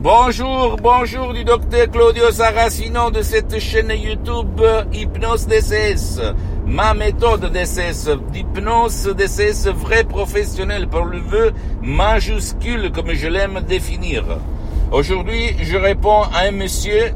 Bonjour, bonjour du docteur Claudio Saracino de cette chaîne YouTube Hypnose DCS. Ma méthode DCS, d'hypnose DCS vrai professionnel par le vœu majuscule comme je l'aime définir. Aujourd'hui, je réponds à un monsieur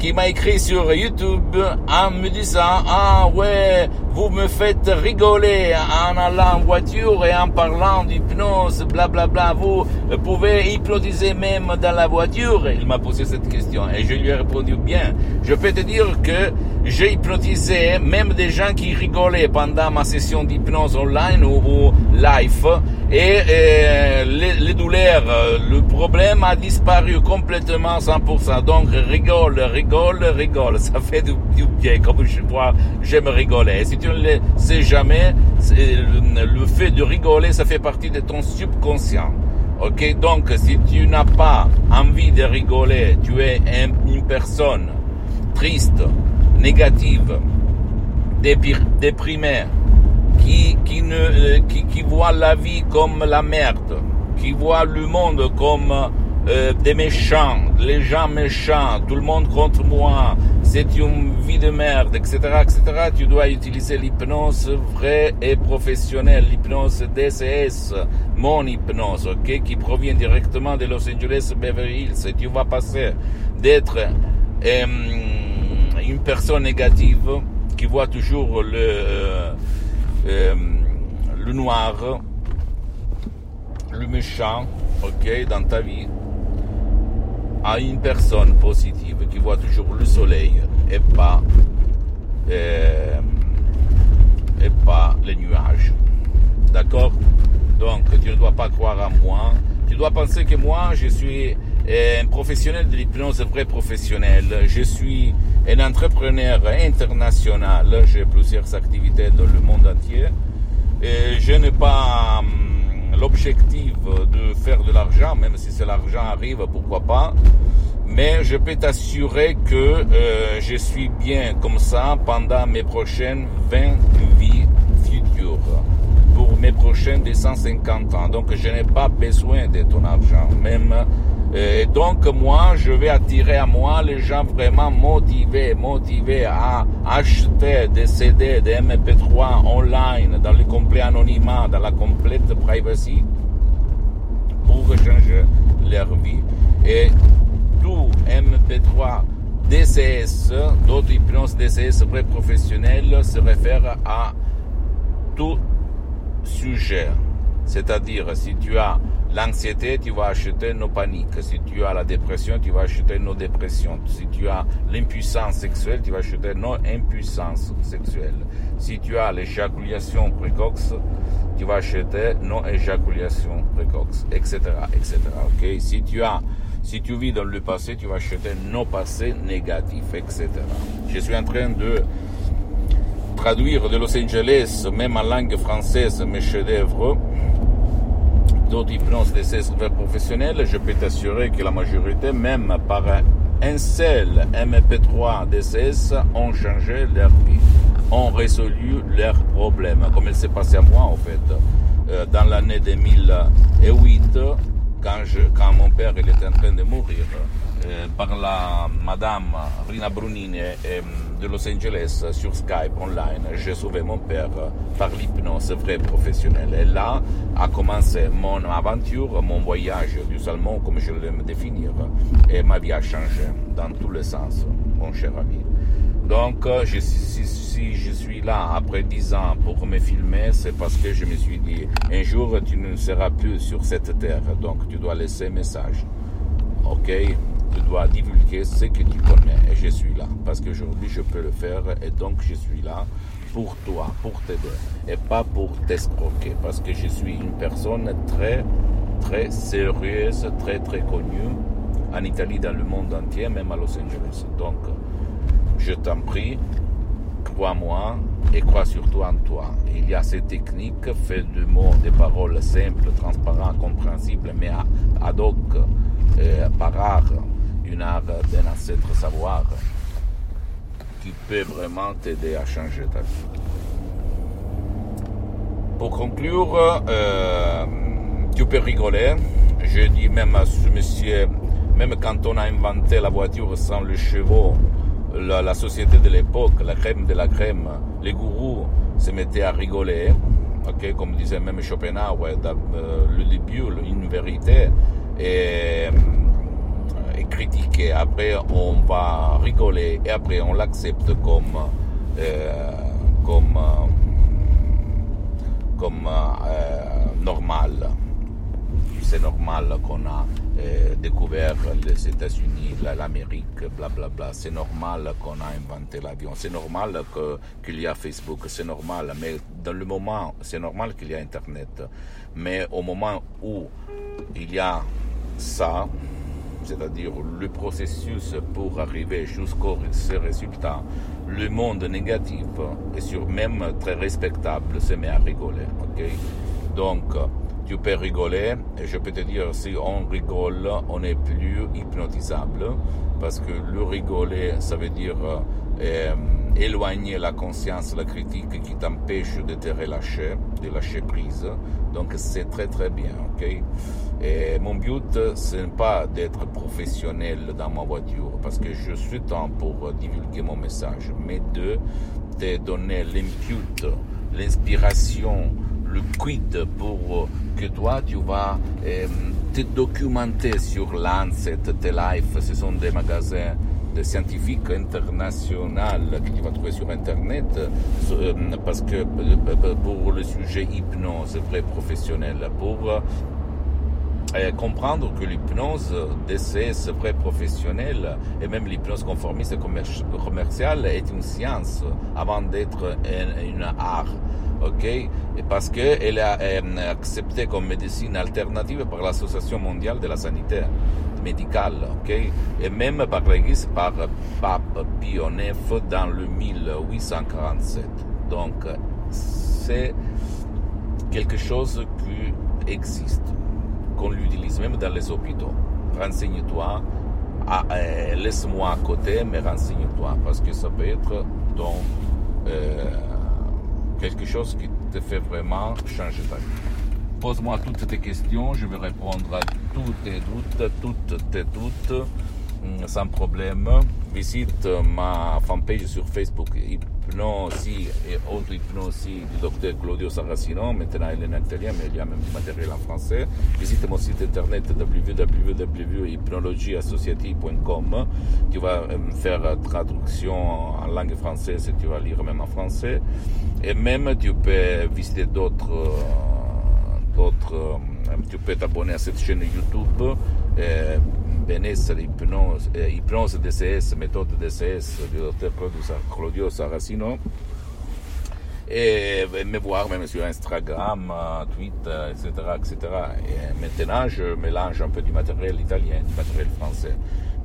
qui m'a écrit sur YouTube en me disant ah ouais vous me faites rigoler en allant en voiture et en parlant d'hypnose blablabla vous pouvez hypnotiser même dans la voiture il m'a posé cette question. Et je lui ai répondu bien je peux te dire que j'ai hypnotisé même des gens qui rigolaient pendant ma session d'hypnose online ou, live. Et, les, les, douleurs le problème a disparu complètement 100% donc rigole rigole rigole ça fait du, bien. Comme je vois j'aime rigoler. Si tu ne le sais jamais, le, le fait de rigoler, ça fait partie de ton subconscient. Ok, donc si tu n'as pas envie de rigoler, tu es une personne triste, négative, déprimée, qui, qui, ne, qui, qui voit la vie comme la merde, qui voit le monde comme euh, des méchants, les gens méchants, tout le monde contre moi, c'est une vie de merde, etc., etc., tu dois utiliser l'hypnose vraie et professionnelle, l'hypnose DCS, mon hypnose, ok, qui provient directement de Los Angeles Beverly Hills. Et tu vas passer d'être euh, une personne négative qui voit toujours le, euh, euh, le noir, le méchant, ok, dans ta vie, à une personne positive qui voit toujours le soleil et pas, euh, et pas les nuages. D'accord? Donc tu ne dois pas croire à moi. Tu dois penser que moi, je suis un professionnel de l'hypnose, vrai professionnel. Je suis un entrepreneur international. J'ai plusieurs activités dans le monde entier. Je n'ai pas l'objectif de faire de l'argent, même si c'est l'argent arrive, pourquoi pas. Mais je peux t'assurer que euh, je suis bien comme ça pendant mes prochaines 20 vies futures, pour mes prochaines 250 ans. Donc je n'ai pas besoin de ton argent, même. Et donc moi, je vais attirer à moi les gens vraiment motivés, motivés à acheter des CD, des MP3 online, dans le complet anonymat, dans la complète privacy, pour changer leur vie. Et tout MP3 DCS, d'autres hypnose DCS vrai professionnel, se réfère à tout sujet. C'est-à-dire, si tu as l'anxiété, tu vas acheter nos paniques. Si tu as la dépression, tu vas acheter nos dépressions. Si tu as l'impuissance sexuelle, tu vas acheter nos impuissances sexuelles. Si tu as l'éjaculation précoce, tu vas acheter nos éjaculations précoces, etc., etc. Ok? Si tu as si tu vis dans le passé, tu vas acheter nos passés négatifs, etc. Je suis en train de traduire de Los Angeles, même en langue française, mes chefs-d'œuvre d'autres de professionnels. Je peux t'assurer que la majorité, même par un seul MP3 DCS, ont changé leur vie, ont résolu leurs problèmes, comme il s'est passé à moi en fait. Euh, dans l'année 2008, quand, je, quand mon père il était en train de mourir, euh, par la madame Rina Brunini euh, de Los Angeles sur Skype online, j'ai sauvé mon père par l'hypnose vraie professionnelle. Et là a commencé mon aventure, mon voyage du salmon, comme je l'aime définir, et ma vie a changé dans tous les sens, mon cher ami. Donc, je, si, je suis là après dix ans pour me filmer, c'est parce que je me suis dit, un jour tu ne seras plus sur cette terre, donc tu dois laisser un message. Ok? Tu dois divulguer ce que tu connais, et je suis là, parce qu'aujourd'hui je peux le faire, et donc je suis là pour toi, pour t'aider, et pas pour t'escroquer, parce que je suis une personne très, très sérieuse, très, très connue en Italie, dans le monde entier, même à Los Angeles. Donc, je t'en prie, crois-moi et crois surtout en toi. Il y a ces techniques faites de mots, des paroles simples, transparentes, compréhensibles, mais ad hoc, euh, par art, art d'un ancêtre savoir, qui peut vraiment t'aider à changer ta vie. Pour conclure, euh, tu peux rigoler. Je dis même à ce monsieur, même quand on a inventé la voiture sans le chevaux, la, société de l'époque, la crème de la crème, les gourous se mettaient à rigoler. ok comme disait même Schopenhauer, euh, le début, une vérité, et Après, on va rigoler et après, on l'accepte comme, euh, comme, comme euh, normal. C'est normal qu'on a euh, découvert les États-Unis, l'Amérique, blablabla. C'est normal qu'on a inventé l'avion. C'est normal qu'il y a Facebook. C'est normal. Mais dans le moment, c'est normal qu'il y a Internet. Mais au moment où il y a ça, c'est-à-dire le processus pour arriver jusqu'au résultat, le monde négatif est sur même très respectable se met à rigoler. Donc, tu peux rigoler, et je peux te dire, si on rigole, on n'est plus hypnotisable, parce que le rigoler, ça veut dire euh, éloigner la conscience, la critique qui t'empêche de te relâcher, de lâcher prise. Donc c'est très très bien, ok? Mon but, ce n'est pas d'être professionnel dans ma voiture, parce que je suis temps pour divulguer mon message, mais de te donner l'input, l'inspiration, le quid pour que toi tu vas euh, te documenter sur Lancet, T-Life, ce sont des magasins scientifiques internationaux que tu vas trouver sur Internet, euh, parce que euh, pour le sujet hypnose vrai professionnel, pour comprendre que l'hypnose DCS vrai professionnelle et même l'hypnose conformiste commerciale est une science avant d'être une art ok? Et parce qu'elle est euh, acceptée comme médecine alternative par l'Association mondiale de la santé médicale, ok? Et même par l'Église, par Pape Pie dans le 1847. Donc, c'est quelque chose qui existe, qu'on l'utilise même dans les hôpitaux. Renseigne-toi, euh, laisse-moi à côté, mais renseigne-toi, parce que ça peut être dans... Euh, quelque chose qui te fait vraiment changer ta vie. Pose-moi toutes tes questions, je vais répondre à tous tes doutes, toutes tes doutes, mm, sans problème. Visite ma fanpage sur Facebook, Hypnose et autre Hypnose du docteur Claudio Saracino. Maintenant, elle est en italien, mais il y a même du matériel en français. Visite mon site internet www.hypnologieassociative.com. Tu vas euh, faire traduction en langue française et tu vas lire même en français. Et même, tu peux visiter d'autres, euh, d'autres, euh, tu peux t'abonner à cette chaîne YouTube, Benessere, hypnose, euh, hypnose DCS, méthode DCS du docteur Claudio Saracino. Et me voir même sur Instagram, Twitter, etc., etc. Et maintenant, je mélange un peu du matériel italien, du matériel français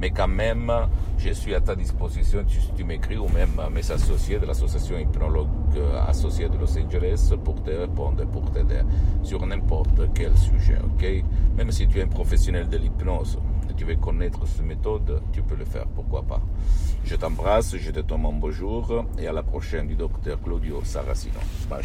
mais quand même, je suis à ta disposition si tu, m'écris ou même mes associés de l'association hypnologue associée de Los Angeles pour te répondre, pour t'aider sur n'importe quel sujet, ok? Même si tu es un professionnel de l'hypnose et tu veux connaître cette méthode, tu peux le faire, pourquoi pas. Je t'embrasse, je te un bonjour et à la prochaine du docteur Claudio Saracino. Bye.